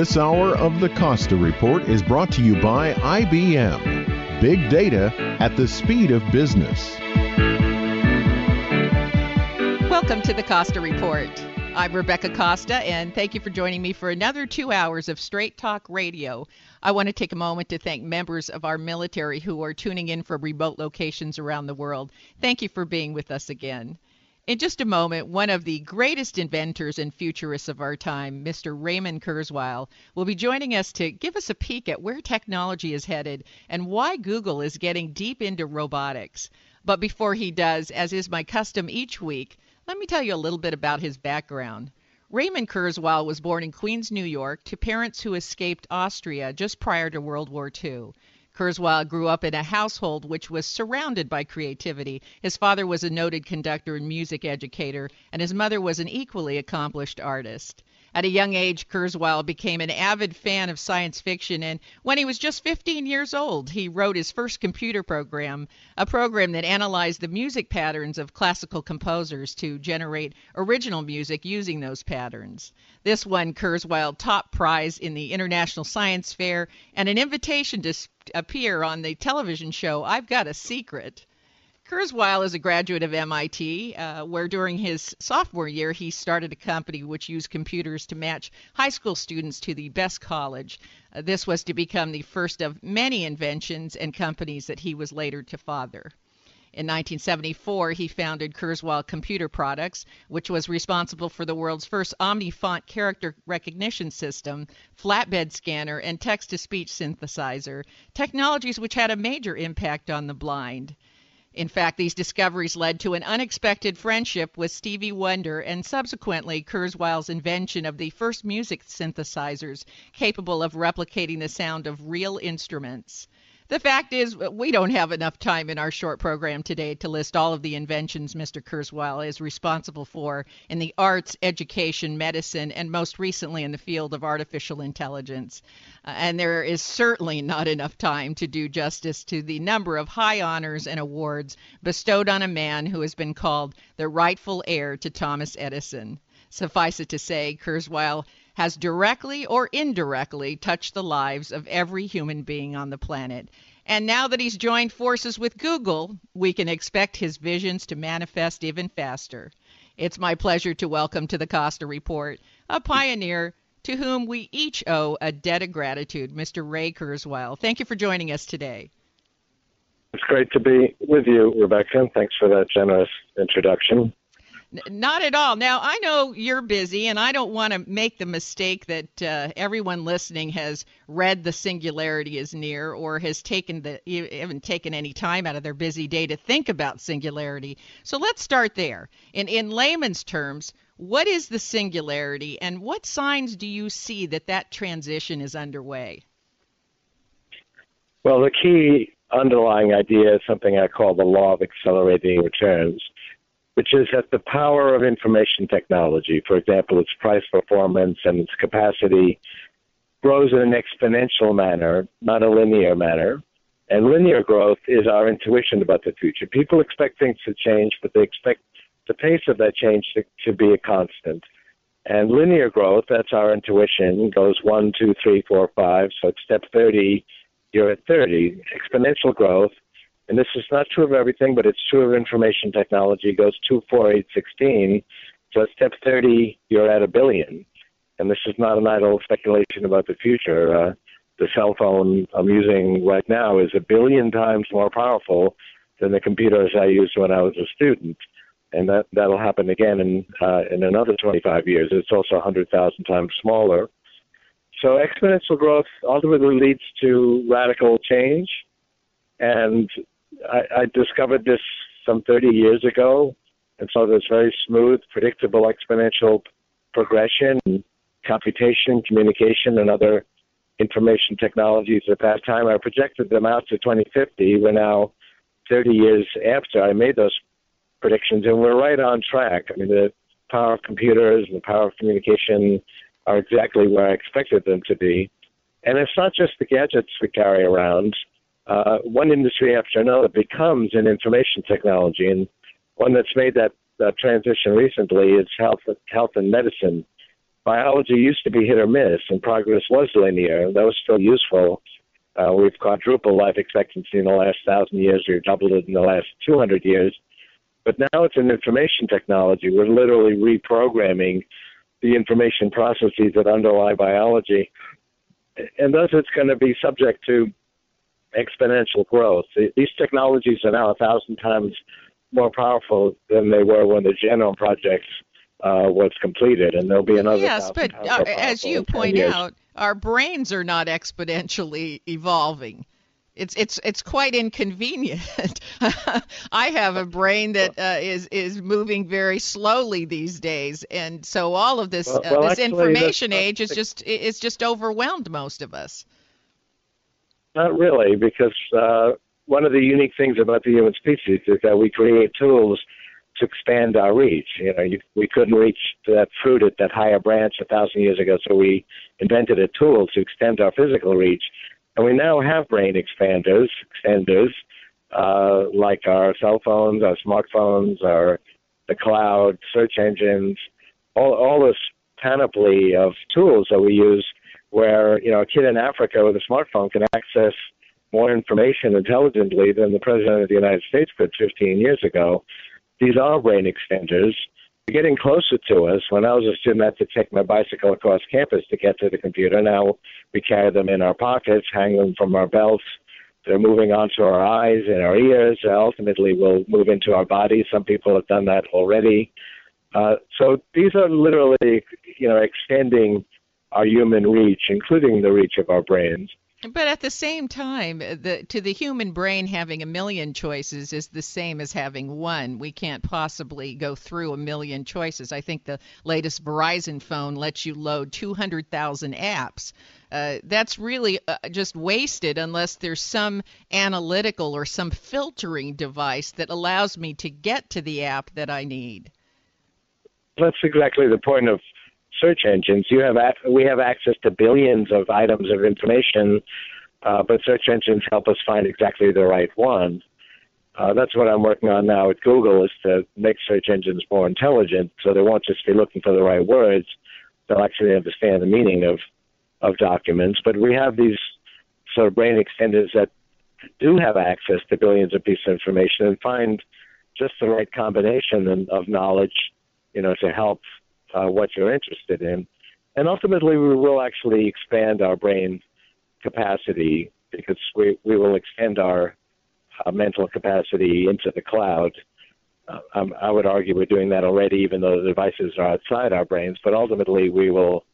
This hour of the Costa Report is brought to you by IBM. Big data at the speed of business. Welcome to the Costa Report. I'm Rebecca Costa, and thank you for joining me for another two hours of Straight Talk Radio. I want to take a moment to thank members of our military who are tuning in from remote locations around the world. Thank you for being with us again. In just a moment, one of the greatest inventors and futurists of our time, Mr. Raymond Kurzweil, will be joining us to give us a peek at where technology is headed and why Google is getting deep into robotics. But before he does, as is my custom each week, let me tell you a little bit about his background. Raymond Kurzweil was born in Queens, New York, to parents who escaped Austria just prior to World War II. Kurzweil grew up in a household which was surrounded by creativity. His father was a noted conductor and music educator, and his mother was an equally accomplished artist. At a young age, Kurzweil became an avid fan of science fiction, and when he was just 15 years old, he wrote his first computer program, a program that analyzed the music patterns of classical composers to generate original music using those patterns. This won Kurzweil top prize in the International Science Fair and an invitation to appear on the television show I've Got a Secret. Kurzweil is a graduate of MIT, uh, where during his sophomore year he started a company which used computers to match high school students to the best college. Uh, this was to become the first of many inventions and companies that he was later to father. In 1974, he founded Kurzweil Computer Products, which was responsible for the world's first OmniFont character recognition system, flatbed scanner, and text to speech synthesizer, technologies which had a major impact on the blind. In fact, these discoveries led to an unexpected friendship with Stevie Wonder and subsequently Kurzweil's invention of the first music synthesizers capable of replicating the sound of real instruments. The fact is, we don't have enough time in our short program today to list all of the inventions Mr. Kurzweil is responsible for in the arts, education, medicine, and most recently in the field of artificial intelligence. Uh, and there is certainly not enough time to do justice to the number of high honors and awards bestowed on a man who has been called the rightful heir to Thomas Edison. Suffice it to say, Kurzweil has directly or indirectly touched the lives of every human being on the planet. And now that he's joined forces with Google, we can expect his visions to manifest even faster. It's my pleasure to welcome to the Costa Report a pioneer to whom we each owe a debt of gratitude, Mr. Ray Kurzweil. Thank you for joining us today. It's great to be with you, Rebecca. And thanks for that generous introduction. Not at all. Now, I know you're busy, and I don't want to make the mistake that uh, everyone listening has read The Singularity is Near or has taken the haven't taken any time out of their busy day to think about singularity. So let's start there. In in layman's terms, what is the singularity, and what signs do you see that that transition is underway? Well, the key underlying idea is something I call the law of accelerating returns which is that the power of information technology, for example, its price performance and its capacity, grows in an exponential manner, not a linear manner. And linear growth is our intuition about the future. People expect things to change, but they expect the pace of that change to, to be a constant. And linear growth, that's our intuition, goes one, two, three, four, five. So at step 30, you're at 30. Exponential growth and this is not true of everything, but it's true of information technology, goes 2, 4, 8, 16. So at step 30, you're at a billion. And this is not an idle speculation about the future. Uh, the cell phone I'm using right now is a billion times more powerful than the computers I used when I was a student. And that, that'll happen again in, uh, in another 25 years. It's also 100,000 times smaller. so exponential growth ultimately leads to radical change. And I, I discovered this some 30 years ago. And so there's very smooth, predictable exponential progression, computation, communication, and other information technologies at that time. I projected them out to 2050. We're now 30 years after I made those predictions, and we're right on track. I mean, the power of computers and the power of communication are exactly where I expected them to be. And it's not just the gadgets we carry around. Uh, one industry after another becomes an information technology, and one that's made that, that transition recently is health, health and medicine. Biology used to be hit or miss, and progress was linear. That was still useful. Uh, we've quadrupled life expectancy in the last thousand years. We've doubled it in the last 200 years. But now it's an information technology. We're literally reprogramming the information processes that underlie biology. And thus, it's going to be subject to exponential growth. These technologies are now a thousand times more powerful than they were when the Genome Project uh, was completed, and there'll be another. Yes, but uh, as you point out, our brains are not exponentially evolving. It's it's it's quite inconvenient. I have a brain that uh, is is moving very slowly these days, and so all of this well, uh, well, this actually, information age is just is just overwhelmed most of us. Not really, because uh, one of the unique things about the human species is that we create tools to expand our reach. You know, you, we couldn't reach that fruit at that higher branch a thousand years ago, so we invented a tool to extend our physical reach. And we now have brain expanders, extenders, uh, like our cell phones, our smartphones, our the cloud, search engines, all, all this panoply of tools that we use where, you know, a kid in Africa with a smartphone can access more information intelligently than the President of the United States could 15 years ago. These are brain extenders They're getting closer to us. When I was a student, I had to take my bicycle across campus to get to the computer. Now we carry them in our pockets, hang them from our belts. They're moving onto our eyes and our ears. Ultimately, will move into our bodies. Some people have done that already. Uh, so these are literally, you know, extending our human reach, including the reach of our brains. But at the same time, the, to the human brain, having a million choices is the same as having one. We can't possibly go through a million choices. I think the latest Verizon phone lets you load 200,000 apps. Uh, that's really uh, just wasted unless there's some analytical or some filtering device that allows me to get to the app that I need. That's exactly the point of search engines. You have we have access to billions of items of information, uh, but search engines help us find exactly the right one. Uh, that's what I'm working on now at Google is to make search engines more intelligent, so they won't just be looking for the right words; they'll actually understand the meaning of of documents. But we have these sort of brain extenders that do have access to billions of pieces of information and find just the right combination of knowledge, you know, to help uh, what you're interested in. And ultimately, we will actually expand our brain capacity because we, we will extend our uh, mental capacity into the cloud. Uh, um, I would argue we're doing that already, even though the devices are outside our brains. But ultimately, we will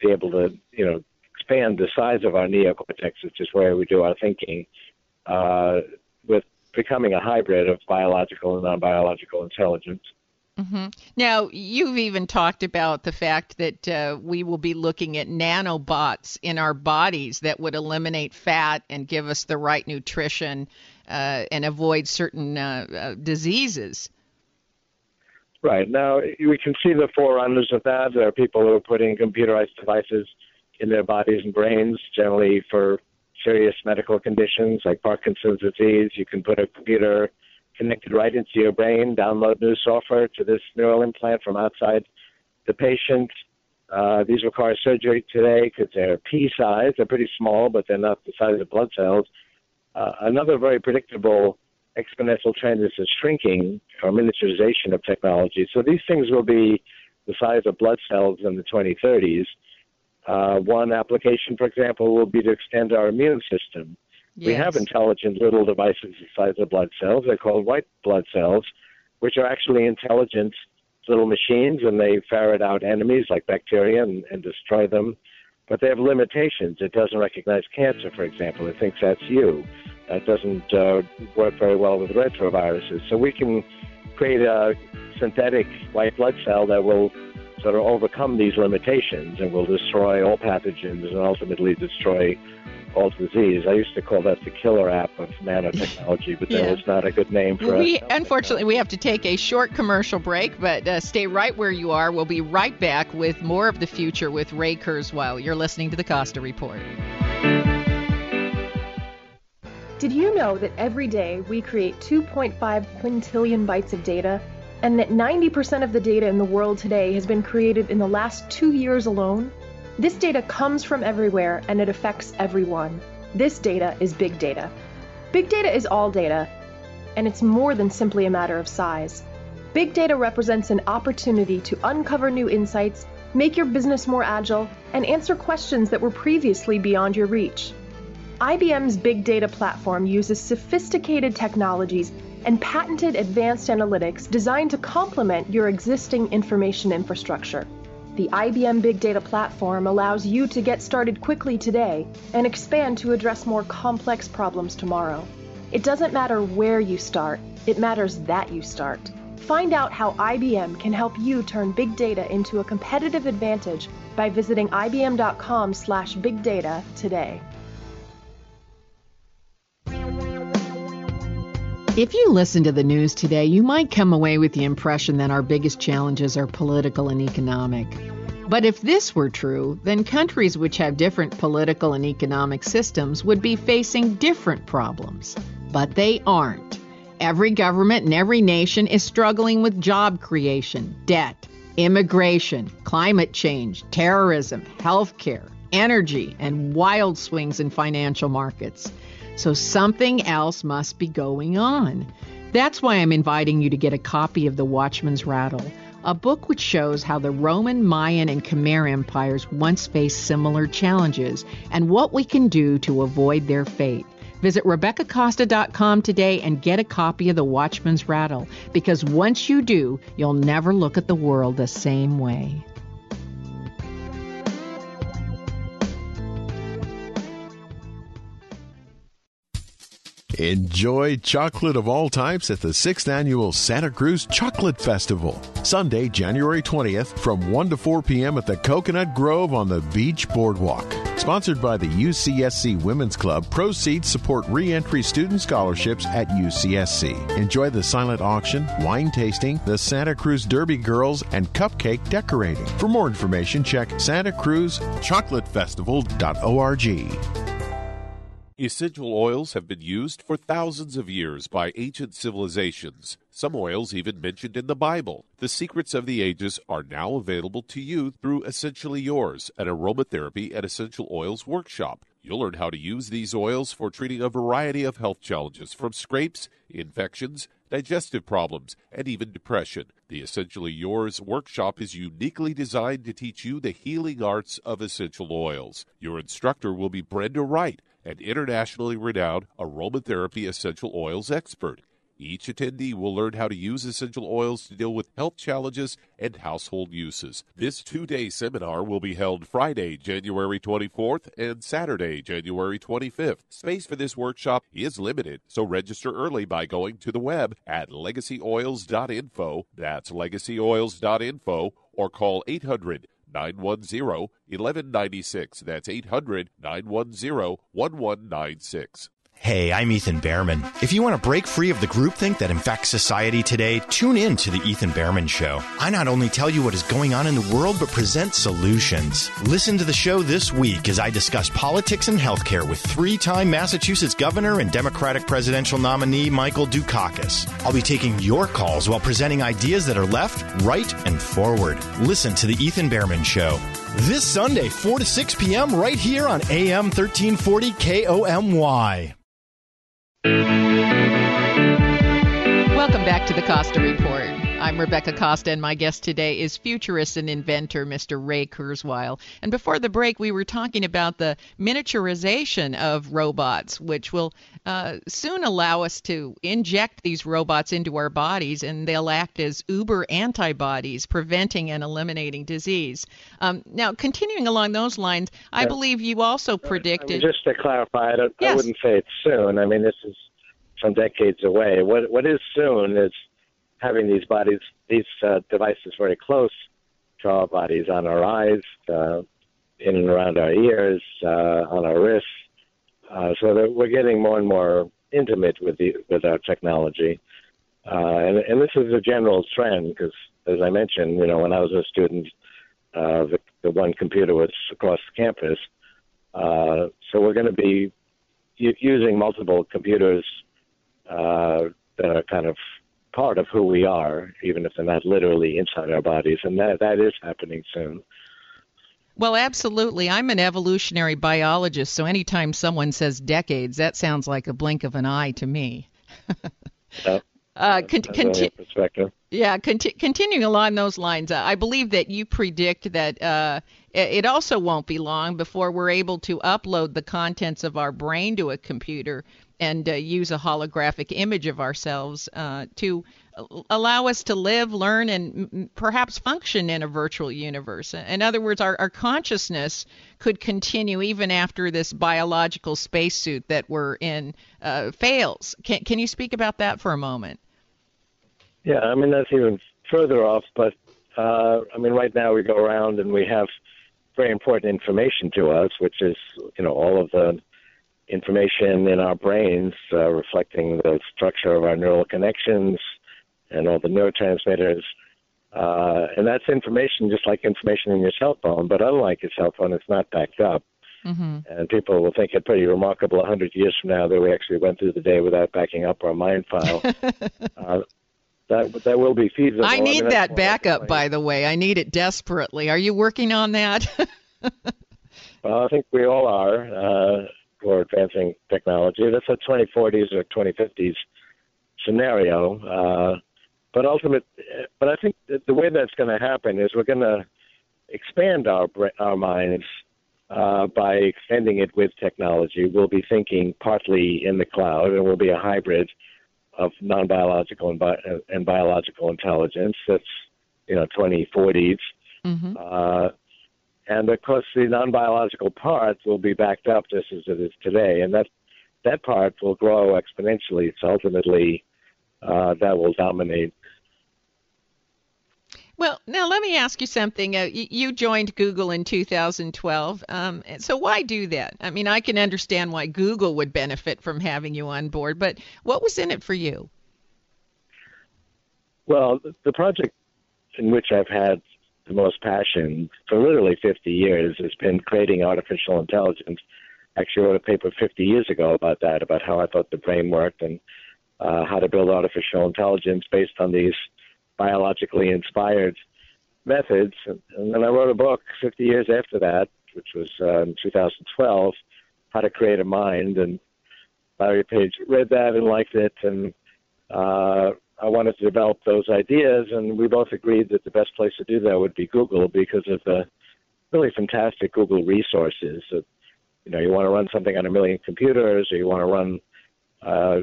be able to, you know, expand the size of our neocortex, which is where we do our thinking, uh, with becoming a hybrid of biological and non-biological intelligence. Mm-hmm. Now, you've even talked about the fact that uh, we will be looking at nanobots in our bodies that would eliminate fat and give us the right nutrition uh, and avoid certain uh, uh diseases. Right. Now, we can see the forerunners of that. There are people who are putting computerized devices in their bodies and brains, generally for serious medical conditions like Parkinson's disease. You can put a computer connected right into your brain, download new software to this neural implant from outside the patient. Uh, these require surgery today because they're pea size. They're pretty small, but they're not the size of blood cells. Uh, another very predictable exponential trend is the shrinking or miniaturization of technology. So these things will be the size of blood cells in the 2030s. Uh, one application, for example, will be to extend our immune system. Yes. We have intelligent little devices the size of blood cells. They're called white blood cells, which are actually intelligent little machines, and they ferret out enemies like bacteria and, and destroy them. but they have limitations. It doesn't recognize cancer, for example. It thinks that's you. It doesn't uh, work very well with retroviruses. So we can create a synthetic white blood cell that will sort of overcome these limitations and will destroy all pathogens and ultimately destroy all disease. I used to call that the killer app of nanotechnology, but yeah. that was not a good name for we, Unfortunately, we have to take a short commercial break, but uh, stay right where you are. We'll be right back with more of the future with Ray Kurzweil. You're listening to the Costa Report. Did you know that every day we create 2.5 quintillion bytes of data, and that 90% of the data in the world today has been created in the last two years alone? This data comes from everywhere and it affects everyone. This data is big data. Big data is all data, and it's more than simply a matter of size. Big data represents an opportunity to uncover new insights, make your business more agile, and answer questions that were previously beyond your reach. IBM's Big Data platform uses sophisticated technologies and patented advanced analytics designed to complement your existing information infrastructure. The IBM Big Data platform allows you to get started quickly today and expand to address more complex problems tomorrow. It doesn't matter where you start, it matters that you start. Find out how IBM can help you turn big data into a competitive advantage by visiting ibm.com/bigdata today. If you listen to the news today, you might come away with the impression that our biggest challenges are political and economic. But if this were true, then countries which have different political and economic systems would be facing different problems. But they aren't. Every government and every nation is struggling with job creation, debt, immigration, climate change, terrorism, healthcare, energy, and wild swings in financial markets. So something else must be going on. That's why I'm inviting you to get a copy of The Watchman's Rattle, a book which shows how the Roman, Mayan, and Khmer empires once faced similar challenges and what we can do to avoid their fate. Visit RebeccaCosta.com today and get a copy of The Watchman's Rattle because once you do, you'll never look at the world the same way. Enjoy chocolate of all types at the 6th Annual Santa Cruz Chocolate Festival. Sunday, January 20th from 1 to 4 p.m. at the Coconut Grove on the Beach Boardwalk. Sponsored by the UCSC Women's Club, proceeds support reentry student scholarships at UCSC. Enjoy the silent auction, wine tasting, the Santa Cruz Derby Girls, and cupcake decorating. For more information, check santa santacruzchocolatefestival.org. Essential oils have been used for thousands of years by ancient civilizations, some oils even mentioned in the Bible. The secrets of the ages are now available to you through Essentially Yours, an aromatherapy and essential oils workshop. You'll learn how to use these oils for treating a variety of health challenges from scrapes, infections, digestive problems, and even depression. The Essentially Yours workshop is uniquely designed to teach you the healing arts of essential oils. Your instructor will be Brenda Wright an internationally renowned aromatherapy essential oils expert. Each attendee will learn how to use essential oils to deal with health challenges and household uses. This two day seminar will be held Friday, January 24th and Saturday, January 25th. Space for this workshop is limited, so register early by going to the web at legacyoils.info. That's legacyoils.info or call 800 910 1196. That's 800 910 1196. Hey, I'm Ethan Bearman. If you want to break free of the groupthink that infects society today, tune in to the Ethan Bearman Show. I not only tell you what is going on in the world, but present solutions. Listen to the show this week as I discuss politics and healthcare with three-time Massachusetts Governor and Democratic presidential nominee Michael Dukakis. I'll be taking your calls while presenting ideas that are left, right, and forward. Listen to the Ethan Bearman Show. This Sunday, 4 to 6 p.m., right here on AM 1340 KOMY. Welcome back to the Costa Report. I'm Rebecca Costa, and my guest today is futurist and inventor Mr. Ray Kurzweil. And before the break, we were talking about the miniaturization of robots, which will uh, soon allow us to inject these robots into our bodies, and they'll act as uber antibodies, preventing and eliminating disease. Um, now, continuing along those lines, I believe you also predicted. I mean, just to clarify, I, yes. I wouldn't say it's soon. I mean, this is some decades away. What what is soon is having these bodies, these uh, devices very close to our bodies, on our eyes, uh, in and around our ears, uh, on our wrists, uh, so that we're getting more and more intimate with the with our technology. Uh, and, and this is a general trend because, as I mentioned, you know, when I was a student, uh, the, the one computer was across the campus. Uh, so we're going to be using multiple computers uh, that are kind of part of who we are, even if they're not literally inside our bodies, and that that is happening soon. Well, absolutely. I'm an evolutionary biologist, so anytime someone says decades, that sounds like a blink of an eye to me. yeah. Uh, con- conti- yeah, conti- continuing along those lines, uh, I believe that you predict that uh, it also won't be long before we're able to upload the contents of our brain to a computer and uh, use a holographic image of ourselves uh, to allow us to live, learn, and perhaps function in a virtual universe. In other words, our, our consciousness could continue even after this biological spacesuit that we're in uh, fails. Can, can you speak about that for a moment? Yeah, I mean, that's even further off, but uh, I mean, right now we go around and we have very important information to us, which is, you know, all of the information in our brains uh, reflecting the structure of our neural connections and all the neurotransmitters. Uh, and that's information just like information in your cell phone, but unlike your cell phone, it's not backed up. Mm-hmm. And people will think it pretty remarkable 100 years from now that we actually went through the day without backing up our mind file. uh, that that will be feasible. I need I mean, that backup, by the way. I need it desperately. Are you working on that? well, I think we all are. Uh, for advancing technology. That's a 2040s or 2050s scenario. Uh, but ultimate, but I think the way that's going to happen is we're going to expand our our minds uh, by extending it with technology. We'll be thinking partly in the cloud, and we'll be a hybrid of non-biological and, bi- and biological intelligence. That's you know 2040s. Mm-hmm. Uh, and of course, the non-biological part will be backed up just as it is today, and that that part will grow exponentially. So ultimately, uh, that will dominate. Well, now let me ask you something. Uh, you joined Google in 2012. Um, so why do that? I mean, I can understand why Google would benefit from having you on board, but what was in it for you? Well, the project in which I've had the most passion for literally 50 years has been creating artificial intelligence. Actually, wrote a paper 50 years ago about that, about how I thought the brain worked and uh, how to build artificial intelligence based on these biologically inspired methods. And then I wrote a book 50 years after that, which was uh, in 2012, How to Create a Mind. And Larry Page read that and liked it and uh, I wanted to develop those ideas, and we both agreed that the best place to do that would be Google because of the really fantastic Google resources. That, you know, you want to run something on a million computers, or you want to run uh,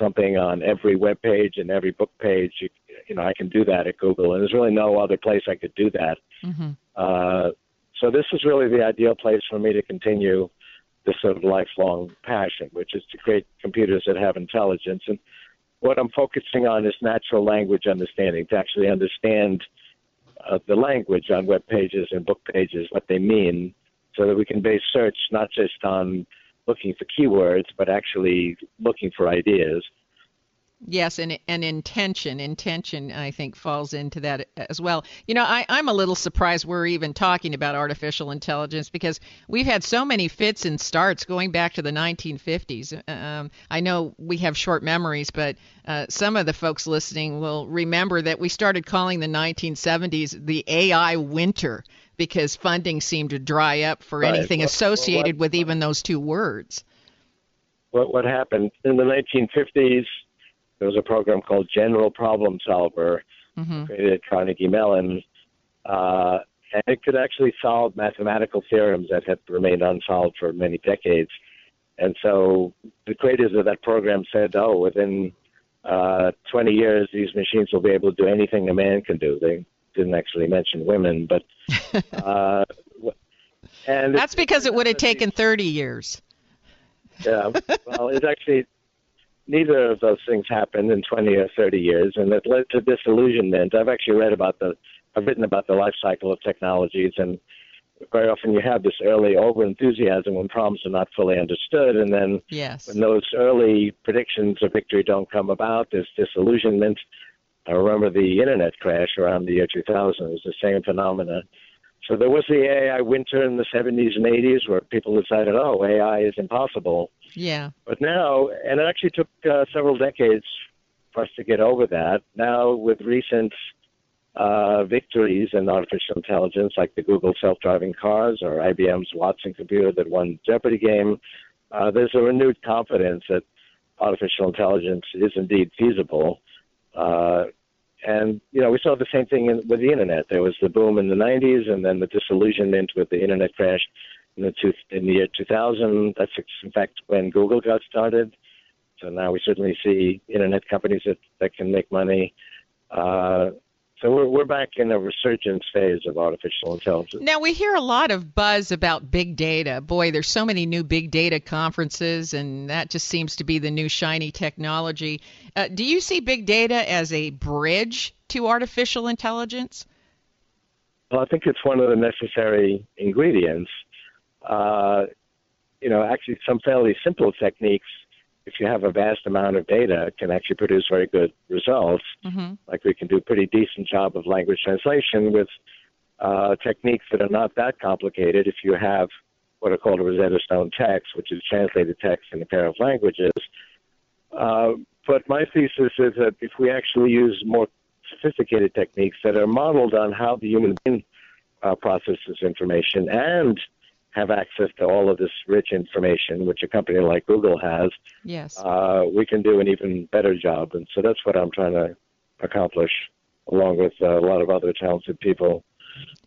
something on every web page and every book page. You, you know, I can do that at Google, and there's really no other place I could do that. Mm-hmm. Uh, so this is really the ideal place for me to continue this sort of lifelong passion, which is to create computers that have intelligence. And what I'm focusing on is natural language understanding, to actually understand uh, the language on web pages and book pages, what they mean, so that we can base search not just on looking for keywords, but actually looking for ideas. Yes, and and intention, intention, I think falls into that as well. You know, I, I'm a little surprised we're even talking about artificial intelligence because we've had so many fits and starts going back to the 1950s. Um, I know we have short memories, but uh, some of the folks listening will remember that we started calling the 1970s the AI winter because funding seemed to dry up for right. anything well, associated well, what, with even those two words. What what happened in the 1950s? There was a program called General Problem Solver, mm-hmm. created at Carnegie Mellon. Uh, and it could actually solve mathematical theorems that had remained unsolved for many decades. And so the creators of that program said, oh, within uh, 20 years, these machines will be able to do anything a man can do. They didn't actually mention women, but. Uh, and That's because it would have taken 30 years. Yeah, well, it's actually neither of those things happened in 20 or 30 years, and it led to disillusionment. I've actually read about the, I've written about the life cycle of technologies, and very often you have this early over enthusiasm when problems are not fully understood, and then yes. when those early predictions of victory don't come about, there's disillusionment. I remember the internet crash around the year 2000. It was the same phenomena. So there was the AI winter in the 70s and 80s where people decided, oh, AI is impossible. Yeah. But now, and it actually took uh, several decades for us to get over that. Now, with recent uh, victories in artificial intelligence, like the Google self-driving cars or IBM's Watson computer that won Jeopardy game, uh, there's a renewed confidence that artificial intelligence is indeed feasible. Uh, and you know, we saw the same thing in, with the internet. There was the boom in the 90s, and then the disillusionment with the internet crash in the, two, in the year 2000. That's in fact when Google got started. So now we certainly see internet companies that that can make money. Uh, so we're, we're back in a resurgence phase of artificial intelligence. Now we hear a lot of buzz about big data. Boy, there's so many new big data conferences, and that just seems to be the new shiny technology. Uh, do you see big data as a bridge to artificial intelligence? Well, I think it's one of the necessary ingredients. Uh, you know, actually, some fairly simple techniques if you have a vast amount of data, can actually produce very good results. Mm-hmm. Like we can do a pretty decent job of language translation with uh, techniques that are not that complicated. If you have what are called a Rosetta Stone text, which is translated text in a pair of languages. Uh, but my thesis is that if we actually use more sophisticated techniques that are modeled on how the human being uh, processes information and have access to all of this rich information, which a company like Google has, yes, uh, we can do an even better job. And so that's what I'm trying to accomplish, along with uh, a lot of other talented people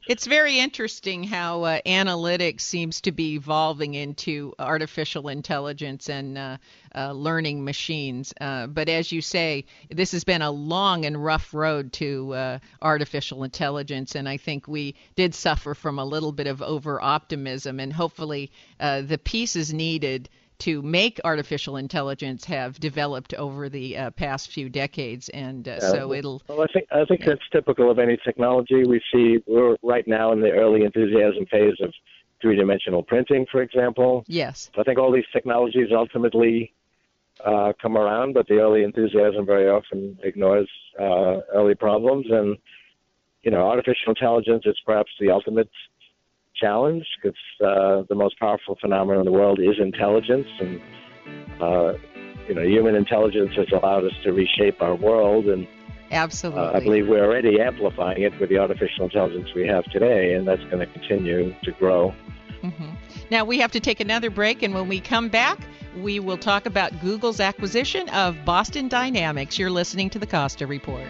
it's very interesting how uh, analytics seems to be evolving into artificial intelligence and uh, uh, learning machines. Uh, but as you say, this has been a long and rough road to uh, artificial intelligence, and I think we did suffer from a little bit of over optimism, and hopefully uh, the pieces needed to make artificial intelligence have developed over the uh, past few decades, and uh, yeah. so it'll. Well, I think I think yeah. that's typical of any technology. We see we're right now in the early enthusiasm phase of three-dimensional printing, for example. Yes. So I think all these technologies ultimately uh, come around, but the early enthusiasm very often ignores uh, early problems, and you know, artificial intelligence is perhaps the ultimate challenge because uh, the most powerful phenomenon in the world is intelligence, and uh, you know, human intelligence has allowed us to reshape our world, and absolutely, uh, I believe we're already amplifying it with the artificial intelligence we have today, and that's going to continue to grow. Mm-hmm. Now we have to take another break, and when we come back. We will talk about Google's acquisition of Boston Dynamics. You're listening to the Costa Report.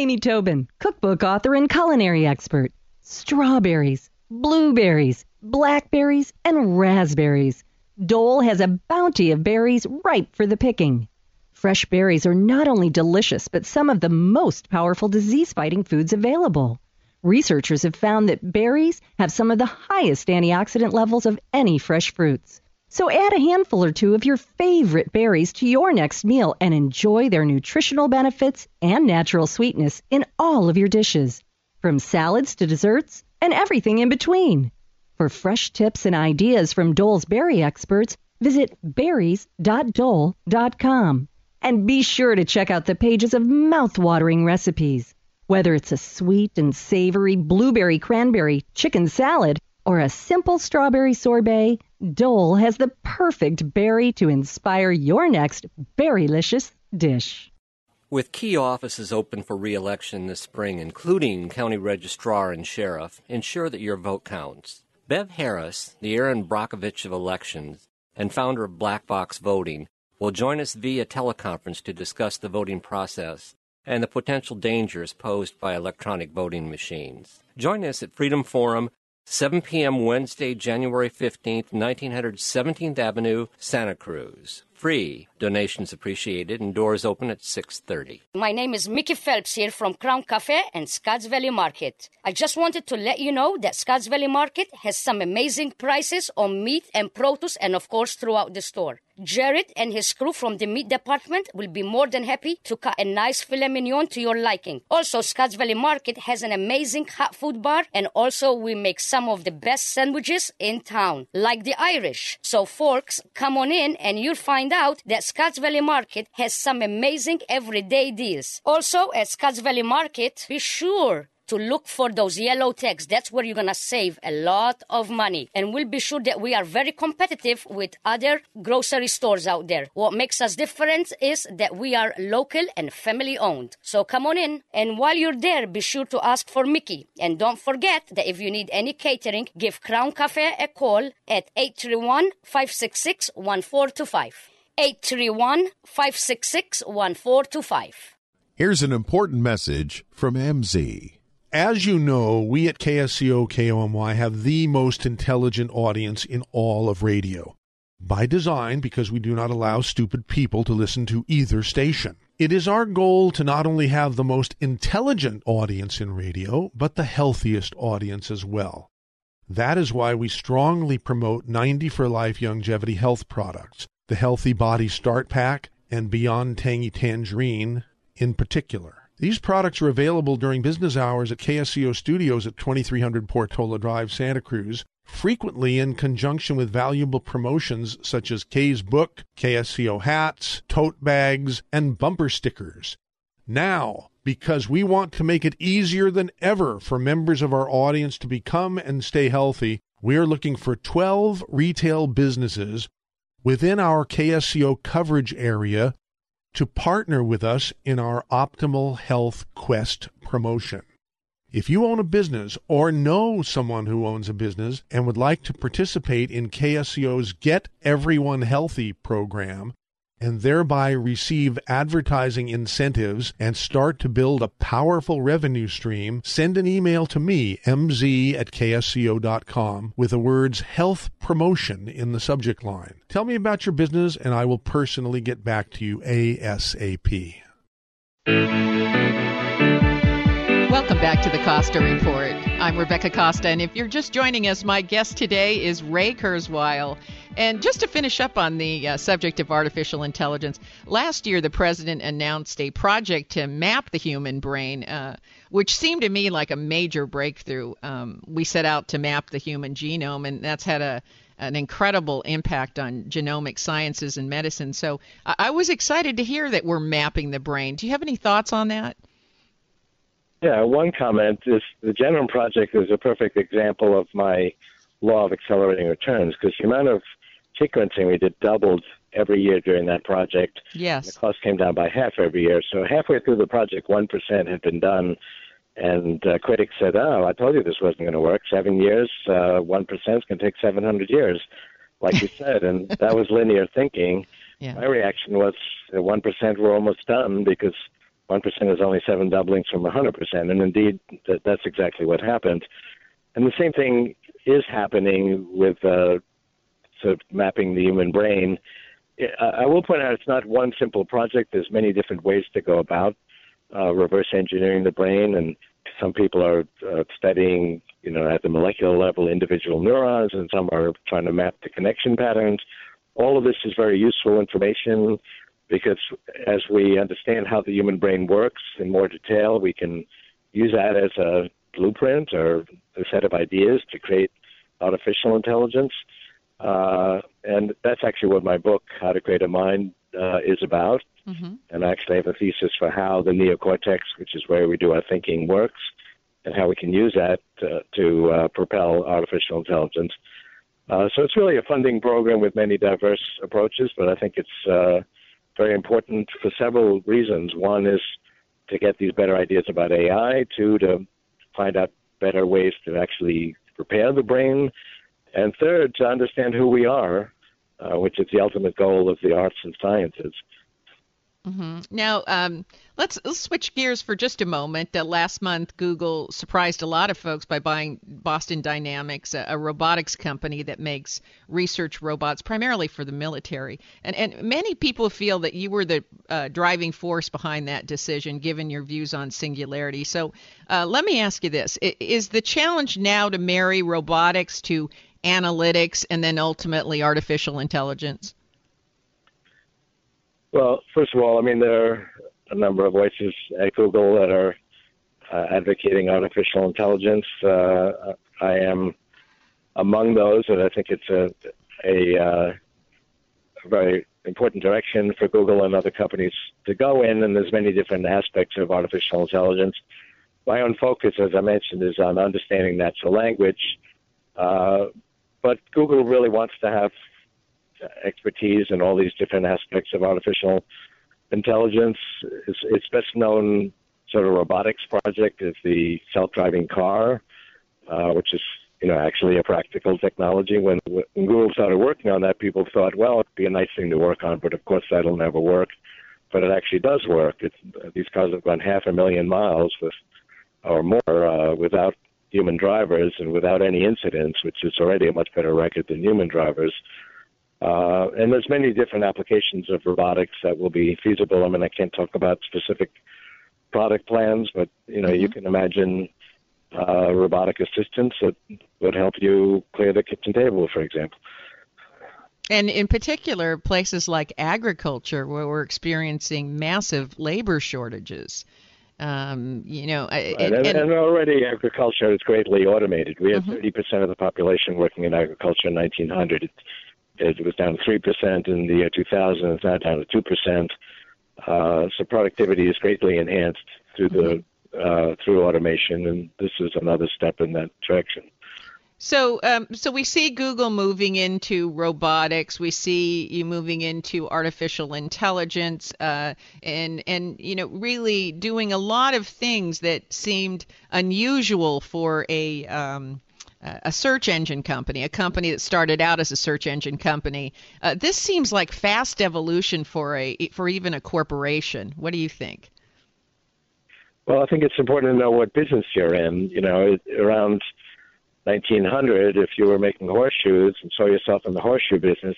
Amy Tobin, cookbook author and culinary expert. Strawberries, blueberries, blackberries, and raspberries. Dole has a bounty of berries ripe for the picking. Fresh berries are not only delicious, but some of the most powerful disease fighting foods available. Researchers have found that berries have some of the highest antioxidant levels of any fresh fruits. So add a handful or two of your favorite berries to your next meal and enjoy their nutritional benefits and natural sweetness in all of your dishes, from salads to desserts and everything in between. For fresh tips and ideas from Dole's berry experts, visit berries.dole.com. And be sure to check out the pages of mouth-watering recipes. Whether it's a sweet and savory blueberry cranberry chicken salad or a simple strawberry sorbet, Dole has the perfect berry to inspire your next berrylicious dish. With key offices open for re-election this spring, including county registrar and sheriff, ensure that your vote counts. Bev Harris, the Erin Brockovich of elections and founder of Black Box Voting, will join us via teleconference to discuss the voting process and the potential dangers posed by electronic voting machines. Join us at Freedom Forum 7 p.m. Wednesday, January 15th, 1900 17th Avenue, Santa Cruz. Free. Donations appreciated and doors open at 6:30. My name is Mickey Phelps here from Crown Cafe and Scotts Valley Market. I just wanted to let you know that Scotts Valley Market has some amazing prices on meat and produce and of course throughout the store. Jared and his crew from the meat department will be more than happy to cut a nice filet mignon to your liking. Also, Scotts Valley Market has an amazing hot food bar, and also we make some of the best sandwiches in town, like the Irish. So, folks, come on in and you'll find out that Scotts Valley Market has some amazing everyday deals. Also, at Scotts Valley Market, be sure to look for those yellow tags. That's where you're going to save a lot of money. And we'll be sure that we are very competitive with other grocery stores out there. What makes us different is that we are local and family owned. So come on in. And while you're there, be sure to ask for Mickey. And don't forget that if you need any catering, give Crown Cafe a call at 831 566 1425. 831 566 1425. Here's an important message from MZ. As you know, we at KSCO KOMY have the most intelligent audience in all of radio. By design, because we do not allow stupid people to listen to either station. It is our goal to not only have the most intelligent audience in radio, but the healthiest audience as well. That is why we strongly promote 90 for Life longevity health products, the Healthy Body Start Pack, and Beyond Tangy Tangerine in particular. These products are available during business hours at KSCO Studios at 2300 Portola Drive, Santa Cruz, frequently in conjunction with valuable promotions such as Kay's book, KSCO hats, tote bags, and bumper stickers. Now, because we want to make it easier than ever for members of our audience to become and stay healthy, we are looking for 12 retail businesses within our KSCO coverage area to partner with us in our Optimal Health Quest promotion. If you own a business or know someone who owns a business and would like to participate in KSCO's Get Everyone Healthy program, and thereby receive advertising incentives and start to build a powerful revenue stream, send an email to me, mz at ksco.com, with the words health promotion in the subject line. Tell me about your business, and I will personally get back to you ASAP. Welcome back to the Costa Report. I'm Rebecca Costa, and if you're just joining us, my guest today is Ray Kurzweil. And just to finish up on the uh, subject of artificial intelligence, last year the president announced a project to map the human brain, uh, which seemed to me like a major breakthrough. Um, we set out to map the human genome, and that's had a an incredible impact on genomic sciences and medicine. So I, I was excited to hear that we're mapping the brain. Do you have any thoughts on that? Yeah, one comment is the Genome Project is a perfect example of my law of accelerating returns because the amount of sequencing we did doubled every year during that project. Yes. The cost came down by half every year. So halfway through the project, 1% had been done. And uh, critics said, oh, I told you this wasn't going to work. Seven years, uh, 1% is going to take 700 years, like you said. And that was linear thinking. Yeah. My reaction was, uh, 1% we're almost done because – one percent is only seven doublings from hundred percent, and indeed that, that's exactly what happened. And the same thing is happening with uh, of mapping the human brain. I will point out it's not one simple project. There's many different ways to go about uh, reverse engineering the brain, and some people are uh, studying, you know, at the molecular level individual neurons, and some are trying to map the connection patterns. All of this is very useful information because as we understand how the human brain works in more detail, we can use that as a blueprint or a set of ideas to create artificial intelligence. Uh, and that's actually what my book, How to Create a Mind, uh, is about. Mm-hmm. And I actually have a thesis for how the neocortex, which is where we do our thinking, works, and how we can use that uh, to uh, propel artificial intelligence. Uh, so it's really a funding program with many diverse approaches, but I think it's uh, very important for several reasons. One is to get these better ideas about AI, two, to find out better ways to actually prepare the brain, and third, to understand who we are, uh, which is the ultimate goal of the arts and sciences. Mm-hmm. Now, um, let's, let's, switch gears for just a moment. Uh, last month, Google surprised a lot of folks by buying Boston Dynamics, a, a, robotics company that makes research robots primarily for the military. And, and many people feel that you were the uh, driving force behind that decision, given your views on singularity. So, uh, let me ask you this: Is the challenge now to marry robotics to analytics and then ultimately artificial intelligence? Well, first of all, I mean, there are a number of voices at Google that are uh, advocating artificial intelligence. Uh, I am among those, and I think it's a, a, uh, a very important direction for Google and other companies to go in, and there's many different aspects of artificial intelligence. My own focus, as I mentioned, is on understanding natural language, uh, but Google really wants to have expertise in all these different aspects of artificial intelligence. It's, it's best known sort of robotics project is the self-driving car, uh, which is you know actually a practical technology. When, when Google started working on that, people thought, well, it'd be a nice thing to work on, but of course that'll never work. But it actually does work. It's, these cars have gone half a million miles with or more uh, without human drivers and without any incidents, which is already a much better record than human drivers. Uh, and there's many different applications of robotics that will be feasible. I mean, I can't talk about specific product plans, but you know, mm-hmm. you can imagine uh, robotic assistants that would help you clear the kitchen table, for example. And in particular, places like agriculture, where we're experiencing massive labor shortages. Um, you know, right. and, and, and, already agriculture is greatly automated. We had mm-hmm. 30% of the population working in agriculture in 1900. It was down 3% in the year 2000. It's now down to 2%. Uh, so productivity is greatly enhanced through the uh, through automation, and this is another step in that direction. So, um, so we see Google moving into robotics. We see you moving into artificial intelligence, uh, and and you know really doing a lot of things that seemed unusual for a um, a search engine company, a company that started out as a search engine company. Uh, this seems like fast evolution for a for even a corporation. What do you think? Well, I think it's important to know what business you're in. You know, around 1900, if you were making horseshoes and saw yourself in the horseshoe business,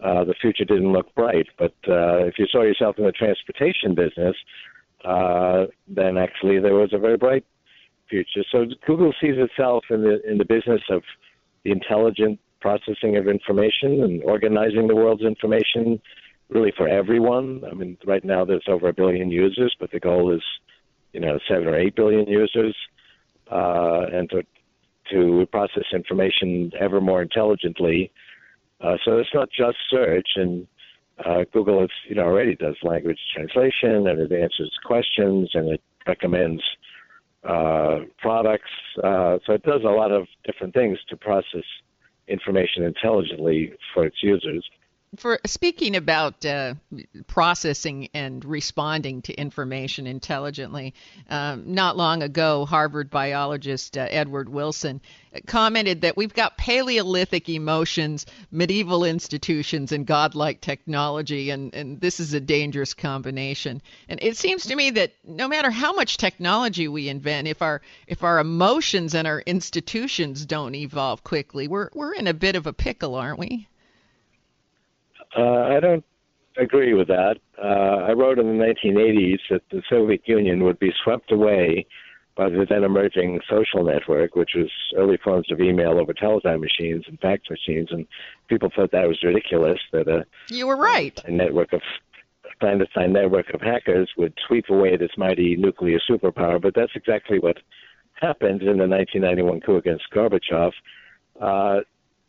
uh, the future didn't look bright. But uh, if you saw yourself in the transportation business, uh, then actually there was a very bright future. So Google sees itself in the in the business of the intelligent processing of information and organizing the world's information really for everyone. I mean, right now there's over a billion users, but the goal is, you know, seven or eight billion users, uh, and to to process information ever more intelligently. Uh, so it's not just search, and uh, Google is, you know, already does language translation, and it answers questions, and it recommends uh, products. Uh, so it does a lot of different things to process information intelligently for its users for speaking about uh, processing and responding to information intelligently, um, not long ago, Harvard biologist uh, Edward Wilson commented that we've got Paleolithic emotions, medieval institutions, and godlike technology, and, and this is a dangerous combination. And it seems to me that no matter how much technology we invent, if our if our emotions and our institutions don't evolve quickly, we're we're in a bit of a pickle, aren't we? Uh, I don't agree with that. Uh, I wrote in the 1980s that the Soviet Union would be swept away by the then emerging social network, which was early forms of email over teletype machines and fax machines, and people thought that was ridiculous. That a you were right. A network of clandestine network of hackers would sweep away this mighty nuclear superpower, but that's exactly what happened in the 1991 coup against Gorbachev. Uh,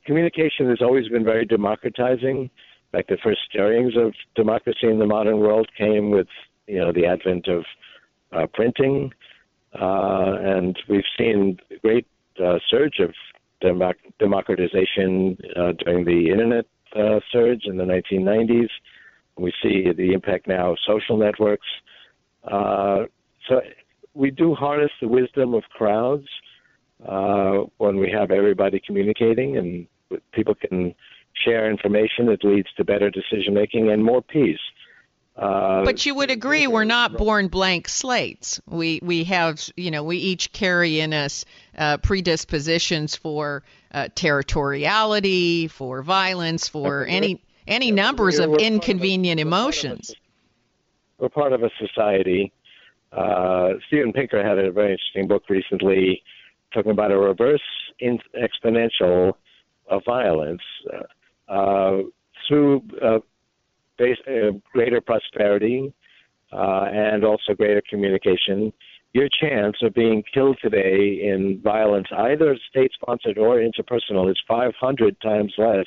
communication has always been very democratizing like the first stirrings of democracy in the modern world came with you know the advent of uh, printing, uh, and we've seen a great uh, surge of democ- democratization uh, during the internet uh, surge in the 1990s. We see the impact now of social networks. Uh, so we do harness the wisdom of crowds when we have everybody communicating, and people can share information. It leads to better decision making and more peace. Uh, but you would agree we're not born blank slates. We we have you know we each carry in us uh, predispositions for uh, territoriality, for violence, for any any numbers of inconvenient of emotions. We're part of a society. Uh, Steven Pinker had a very interesting book recently talking about a reverse in- exponential of violence uh, Uh, through uh, base, uh, greater prosperity and also greater communication your chance of being killed today in violence, either state sponsored or interpersonal, is 500 times less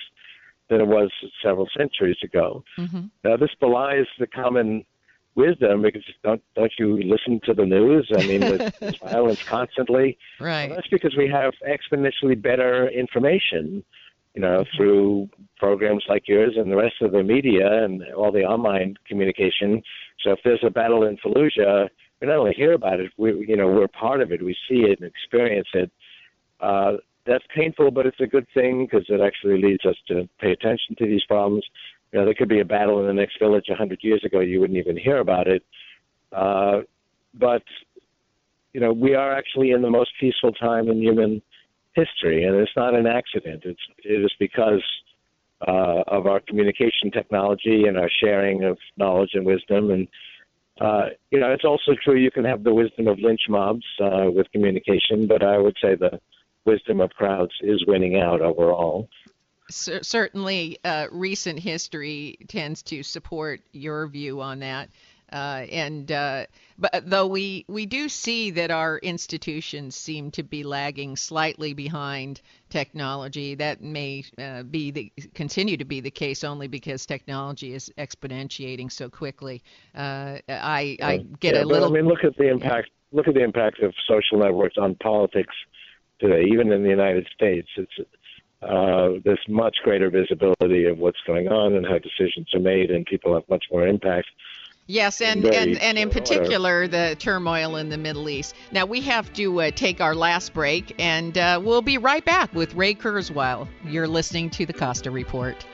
than it was several centuries ago. Mm-hmm. Now, this belies the common wisdom because don't don't you listen to the news? I mean, with violence constantly. Right. Well, that's because we have exponentially better information, you know, through programs like yours and the rest of the media and all the online communication. So if there's a battle in Fallujah, we not only hear about it, we you know we're part of it. We see it and experience it. Uh, that's painful, but it's a good thing because it actually leads us to pay attention to these problems. You know, there could be a battle in the next village a hundred years ago, you wouldn't even hear about it. Uh, but you know, we are actually in the most peaceful time in human history, and it's not an accident. It's it is because uh, of our communication technology and our sharing of knowledge and wisdom and uh, you know, it's also true you can have the wisdom of lynch mobs uh, with communication, but I would say the wisdom of crowds is winning out overall. C- certainly, uh, recent history tends to support your view on that. Uh, and uh, but though we we do see that our institutions seem to be lagging slightly behind technology, that may uh, be the continue to be the case only because technology is exponentiating so quickly. Uh, I I get yeah, a little. I mean, look at the impact. Yeah. Look at the impact of social networks on politics today, even in the United States. It's uh, there's much greater visibility of what's going on and how decisions are made, and people have much more impact. Yes, and, and, and in particular, the turmoil in the Middle East. Now, we have to uh, take our last break, and uh, we'll be right back with Ray Kurzweil. You're listening to the Costa Report.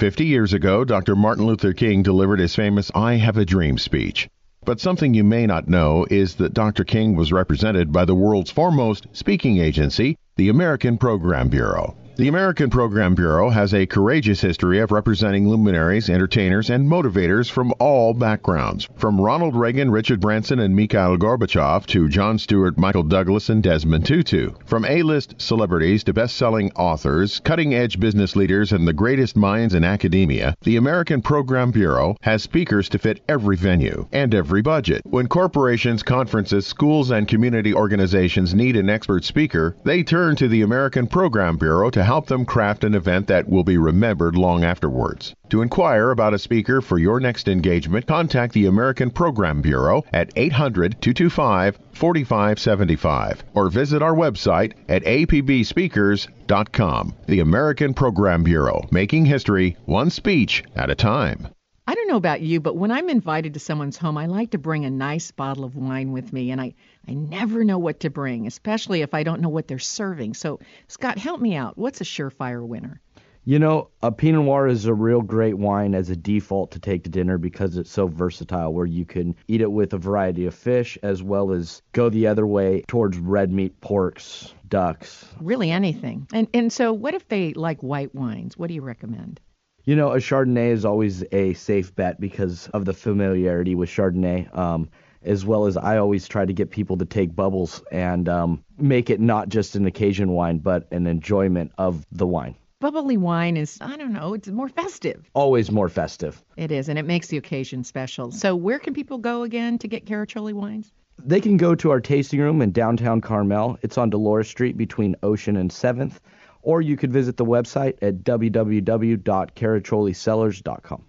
50 years ago, Dr. Martin Luther King delivered his famous I Have a Dream speech. But something you may not know is that Dr. King was represented by the world's foremost speaking agency, the American Program Bureau. The American Program Bureau has a courageous history of representing luminaries, entertainers, and motivators from all backgrounds. From Ronald Reagan, Richard Branson, and Mikhail Gorbachev to Jon Stewart, Michael Douglas, and Desmond Tutu. From A-list celebrities to best-selling authors, cutting-edge business leaders, and the greatest minds in academia, the American Program Bureau has speakers to fit every venue and every budget. When corporations, conferences, schools, and community organizations need an expert speaker, they turn to the American Program Bureau to help them craft an event that will be remembered long afterwards. To inquire about a speaker for your next engagement, contact the American Program Bureau at 800 225 4575 or visit our website at apbspeakers.com. The American Program Bureau, making history one speech at a time. I don't know about you, but when I'm invited to someone's home, I like to bring a nice bottle of wine with me, and I, I never know what to bring, especially if I don't know what they're serving. So, Scott, help me out. What's a surefire winner? You know, a Pinot Noir is a real great wine as a default to take to dinner because it's so versatile, where you can eat it with a variety of fish as well as go the other way towards red meat, porks, ducks. Really anything. And and so, what if they like white wines? What do you recommend? You know, a Chardonnay is always a safe bet because of the familiarity with Chardonnay. Um, as well as I always try to get people to take bubbles and um, make it not just an occasion wine, but an enjoyment of the wine. Bubbly wine is, I don't know, it's more festive. Always more festive. It is, and it makes the occasion special. So, where can people go again to get Caraccioli wines? They can go to our tasting room in downtown Carmel. It's on Dolores Street between Ocean and 7th or you could visit the website at www.caracciolicellars.com.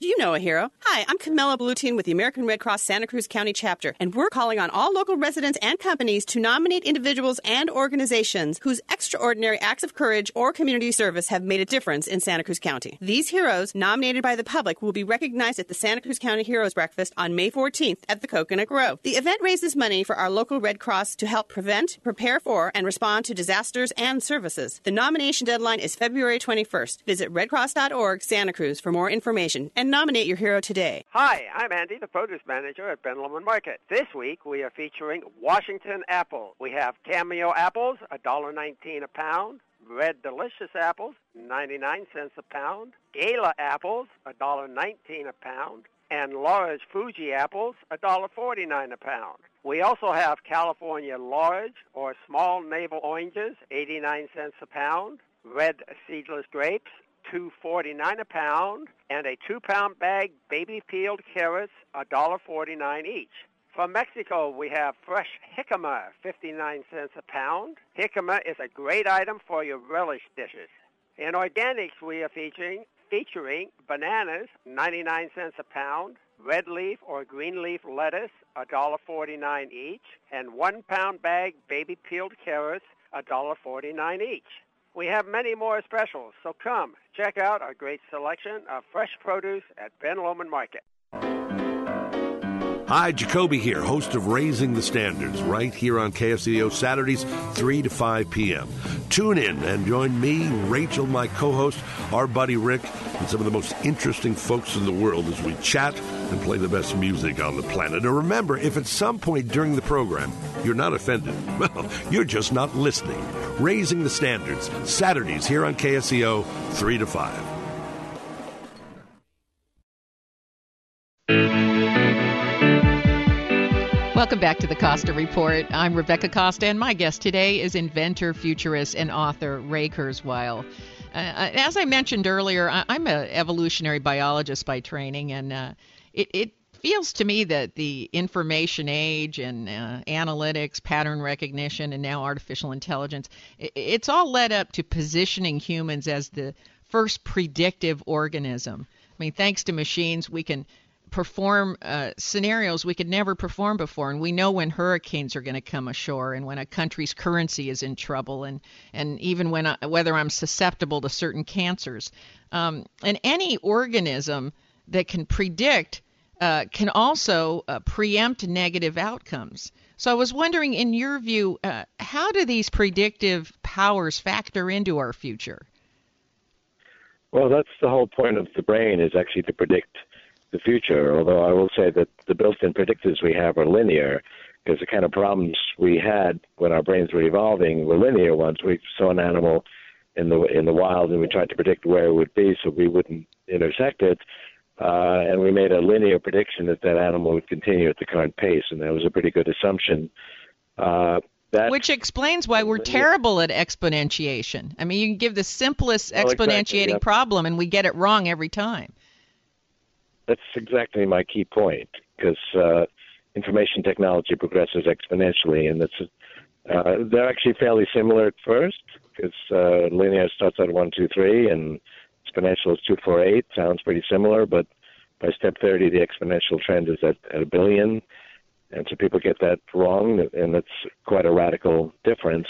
Do you know a hero. Hi, I'm Camilla Blutin with the American Red Cross Santa Cruz County chapter, and we're calling on all local residents and companies to nominate individuals and organizations whose extraordinary acts of courage or community service have made a difference in Santa Cruz County. These heroes, nominated by the public, will be recognized at the Santa Cruz County Heroes Breakfast on May 14th at the Coconut Grove. The event raises money for our local Red Cross to help prevent, prepare for, and respond to disasters and services. The nomination deadline is February 21st. Visit redcross.org Santa Cruz for more information and nominate your hero today. Hi, I'm Andy, the produce manager at Ben Lomond Market. This week we are featuring Washington apple. We have Cameo apples, $1.19 a pound. Red Delicious apples, 99 cents a pound. Gala apples, $1.19 a pound. And Large Fuji apples, $1.49 a pound. We also have California large or small navel oranges, 89 cents a pound. Red seedless grapes, two forty nine a pound, and a two pound bag baby peeled carrots, a dollar forty nine each. From Mexico, we have fresh jicama, 59 cents a pound. Jicama is a great item for your relish dishes. In organics, we are featuring featuring bananas, 99 cents a pound, red leaf or green leaf lettuce, $1.49 each, and one pound bag baby peeled carrots, $1.49 each. We have many more specials, so come check out our great selection of fresh produce at Ben Lomond Market. Hi, Jacoby here, host of Raising the Standards, right here on KSCO Saturdays, 3 to 5 p.m. Tune in and join me, Rachel, my co host, our buddy Rick, and some of the most interesting folks in the world as we chat and play the best music on the planet. And remember, if at some point during the program you're not offended, well, you're just not listening. Raising the Standards, Saturdays here on KSCO, 3 to 5. Welcome back to the Costa Report. I'm Rebecca Costa, and my guest today is inventor, futurist, and author Ray Kurzweil. Uh, as I mentioned earlier, I, am an evolutionary biologist by training, and uh, it, it, feels to me that the information age and uh, analytics, pattern recognition, and now artificial intelligence, it's all led up to positioning humans as the first predictive organism. I mean, thanks to machines, we can perform uh, scenarios we could never perform before, and we know when hurricanes are going to come ashore, and when a country's currency is in trouble, and and even when I, whether I'm susceptible to certain cancers. Um, and any organism that can predict uh, can also uh, preempt negative outcomes. So I was wondering, in your view, uh, how do these predictive powers factor into our future? Well, that's the whole point of the brain is actually to predict the future. Although I will say that the built-in predictors we have are linear, because the kind of problems we had when our brains were evolving were linear ones. We saw an animal in the in the wild, and we tried to predict where it would be so we wouldn't intersect it. Uh, and we made a linear prediction that that animal would continue at the current pace, and that was a pretty good assumption. Uh, that, Which explains why we're terrible at exponentiation. I mean, you can give the simplest well, exponentiating exactly, problem, and we get it wrong every time that's exactly my key point because uh, information technology progresses exponentially, and it's uh, they're actually fairly similar at first because uh, linear starts at one, two, three, and exponential is two, four, eight. Sounds pretty similar, but by step 30, the exponential trend is at, at a billion, and so people get that wrong, and that's quite a radical difference.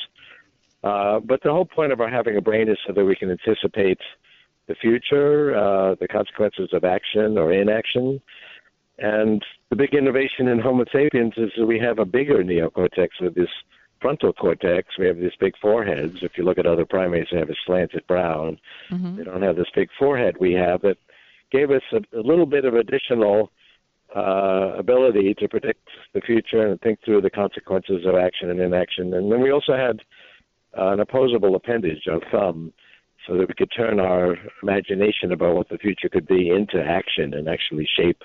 Uh, but the whole point of our having a brain is so that we can anticipate the future, uh, the consequences of action or inaction. And the big innovation in Homo sapiens is that we have a bigger neocortex with this frontal cortex. We have these big foreheads. If you look at other primates, they have a slanted brow. And mm-hmm. They don't have this big forehead we have that gave us a, a little bit of additional uh, ability to predict the future and think through the consequences of action and inaction. And then we also had uh, an opposable appendage, our thumb, so that we could turn our imagination about what the future could be into action and actually shape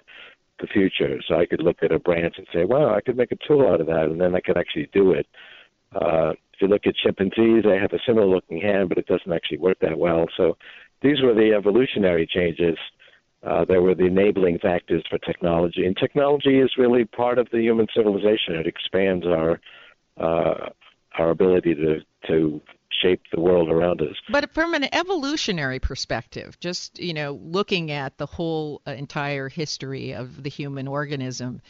the future. So I could look at a branch and say, "Wow, I could make a tool out of that," and then I could actually do it. Uh, if you look at chimpanzees, they have a similar looking hand, but it doesn't actually work that well. So these were the evolutionary changes. Uh, were the enabling factors for technology, and technology is really part of the human civilization. It expands our uh, our ability to to shape the world around us. But from an evolutionary perspective, just you know, looking at the whole uh, entire history of the human organism,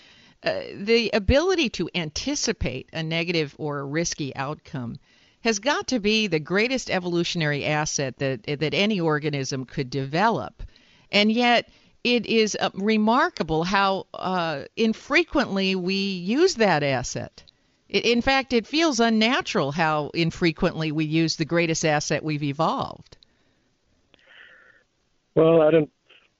uh, the ability to anticipate a negative or a risky outcome has got to be the greatest evolutionary asset that that any organism could develop, and yet it is uh, remarkable how uh, infrequently we use that asset. In fact, it feels unnatural how infrequently we use the greatest asset we've evolved. Well, I don't,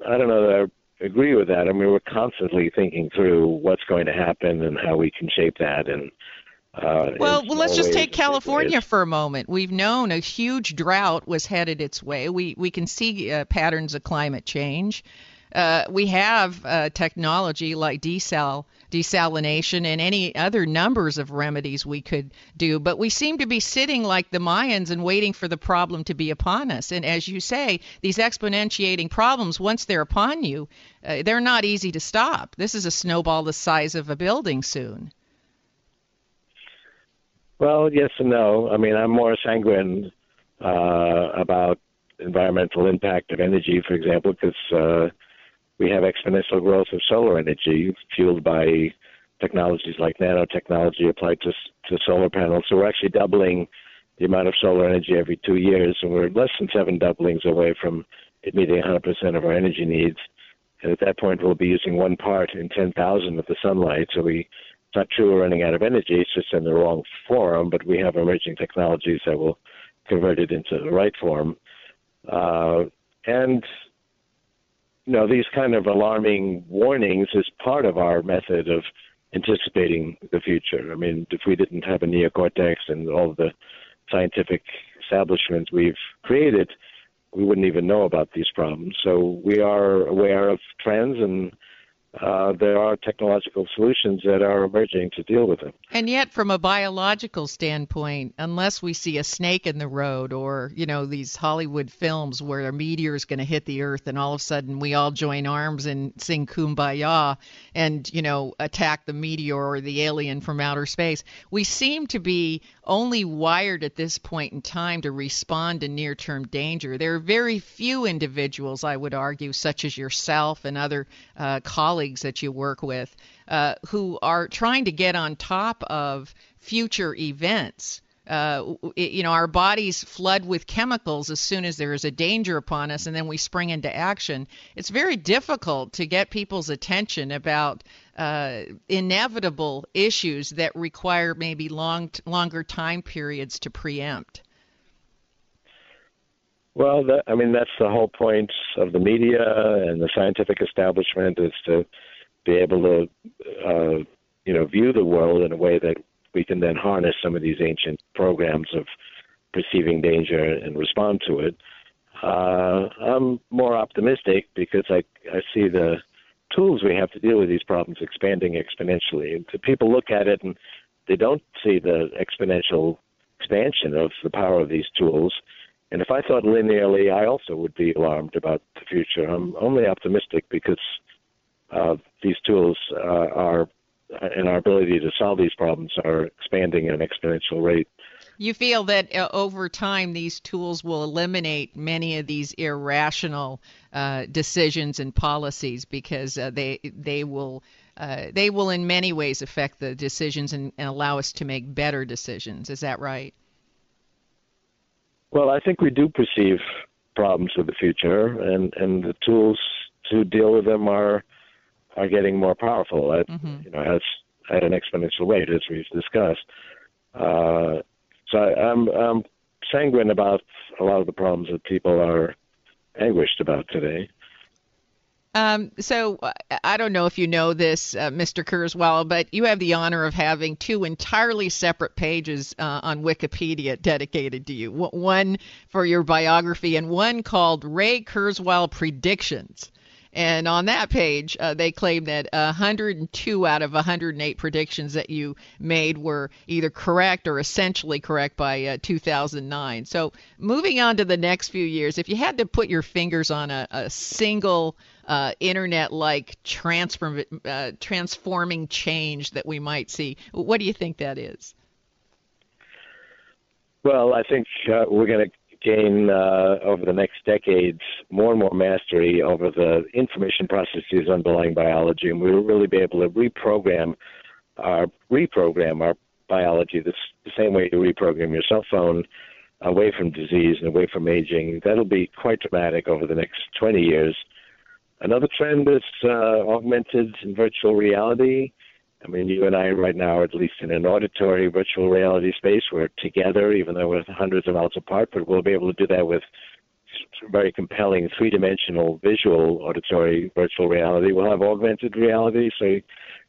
I don't know that agree with that. I mean, we're constantly thinking through what's going to happen and how we can shape that. And uh, well, well, let's just take California for a moment. We've known a huge drought was headed its way. We we can see uh, patterns of climate change. Uh, we have uh, technology like desal desalination and any other numbers of remedies we could do, but we seem to be sitting like the Mayans and waiting for the problem to be upon us. And as you say, these exponentiating problems, once they're upon you, uh, they're not easy to stop. This is a snowball the size of a building soon. Well, yes and no. I mean, I'm more sanguine uh, about environmental impact of energy, for example, because uh, we have exponential growth of solar energy fueled by technologies like nanotechnology applied to, to solar panels. So we're actually doubling the amount of solar energy every two years, and we're less than seven doublings away from it meeting 100% of our energy needs. And at that point, we'll be using one part in 10,000 of the sunlight. So we, it's not true we're running out of energy, it's just in the wrong form, but we have emerging technologies that will convert it into the right form. Uh, and you know, these kind of alarming warnings is part of our method of anticipating the future. I mean, if we didn't have a neocortex and all the scientific establishments we've created, we wouldn't even know about these problems. So we are aware of trends and uh, there are technological solutions that are emerging to deal with them. And yet, from a biological standpoint, unless we see a snake in the road or, you know, these Hollywood films where a meteor is going to hit the earth and all of a sudden we all join arms and sing kumbaya and, you know, attack the meteor or the alien from outer space, we seem to be only wired at this point in time to respond to near term danger. There are very few individuals, I would argue, such as yourself and other uh, colleagues that you work with, uh, who are trying to get on top of future events. Uh, you know, our bodies flood with chemicals as soon as there is a danger upon us, and then we spring into action. It's very difficult to get people's attention about uh, inevitable issues that require maybe long, longer time periods to preempt. Well, that, I mean, that's the whole point of the media and the scientific establishment is to be able to, uh, you know, view the world in a way that we can then harness some of these ancient programs of perceiving danger and respond to it. Uh, I'm more optimistic because I I see the tools we have to deal with these problems expanding exponentially. people look at it and they don't see the exponential expansion of the power of these tools. And if I thought linearly, I also would be alarmed about the future. I'm only optimistic because uh, these tools uh, are, and our ability to solve these problems are expanding at an exponential rate. You feel that uh, over time these tools will eliminate many of these irrational uh, decisions and policies because uh, they they will uh, they will in many ways affect the decisions and, and, allow us to make better decisions. Is that right? Well, I think we do perceive problems with the future, and and the tools to deal with them are are getting more powerful at mm-hmm. you know as at an exponential rate as we've discussed. Uh, so I, I'm I'm sanguine about a lot of the problems that people are anguished about today. Um, so I don't know if you know this, uh, Mr. Kurzweil, but you have the honor of having two entirely separate pages uh, on Wikipedia dedicated to you. One for your biography and one called Ray Kurzweil Predictions. And on that page, uh, they claim that 102 out of 108 predictions that you made were either correct or essentially correct by uh, 2009. So, moving on to the next few years, if you had to put your fingers on a, a single uh, internet like transform, uh, transforming change that we might see, what do you think that is? Well, I think uh, we're going to gain uh, over the next decades more and more mastery over the information processes underlying biology, and we will really be able to reprogram our reprogram our biology the, same way you reprogram your cell phone away from disease and away from aging. That'll be quite dramatic over the next 20 years. Another trend is uh, augmented and virtual reality. I mean, you and I right now are at least in an auditory virtual reality space. We're together, even though we're hundreds of miles apart, but we'll be able to do that with very compelling three dimensional visual auditory virtual reality. We'll have augmented reality, so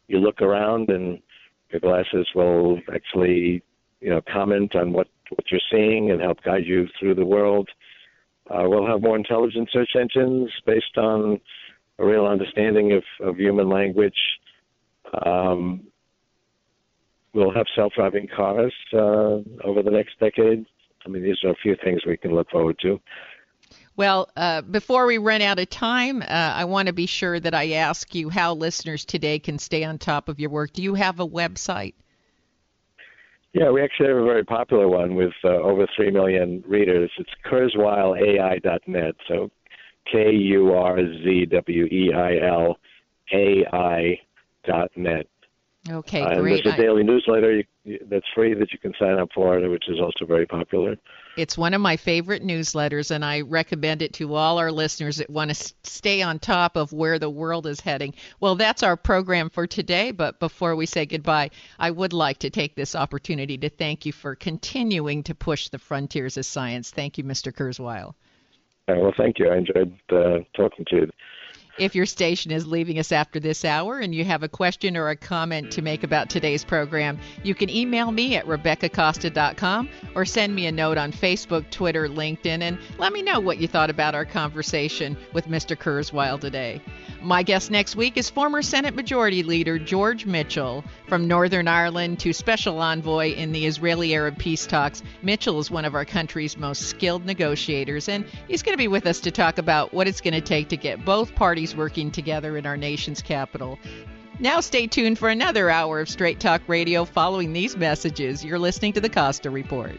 you look around and your glasses will actually, you know, comment on what, what you're seeing and help guide you through the world. Uh, we'll have more intelligent search engines based on a real understanding of, of human language um, we'll have self-driving cars uh, over the next decade. I mean, these are a few things we can look forward to. Well, uh, before we run out of time, uh, I want to be sure that I ask you how listeners today can stay on top of your work. Do you have a website? Yeah, we actually have a very popular one with uh, over 3 million readers. It's kurzweilai.net. So K U R Z W E I L A I net. Okay, uh, great. there's a daily newsletter that's free that you can sign up for, which is also very popular. It's one of my favorite newsletters, and I recommend it to all our listeners that want to stay on top of where the world is heading. Well, that's our program for today, but before we say goodbye, I would like to take this opportunity to thank you for continuing to push the frontiers of science. Thank you, Mr. Kurzweil. Uh, well, thank you. I enjoyed uh, talking to you. If your station is leaving us after this hour and you have a question or a comment to make about today's program, you can email me at RebeccaCosta.com or send me a note on Facebook, Twitter, LinkedIn, and let me know what you thought about our conversation with Mr. Kurzweil today. My guest next week is former Senate Majority Leader George Mitchell. From Northern Ireland to Special Envoy in the Israeli Arab peace talks, Mitchell is one of our country's most skilled negotiators, and he's going to be with us to talk about what it's going to take to get both parties working together in our nation's capital. Now, stay tuned for another hour of Straight Talk Radio following these messages. You're listening to the Costa Report.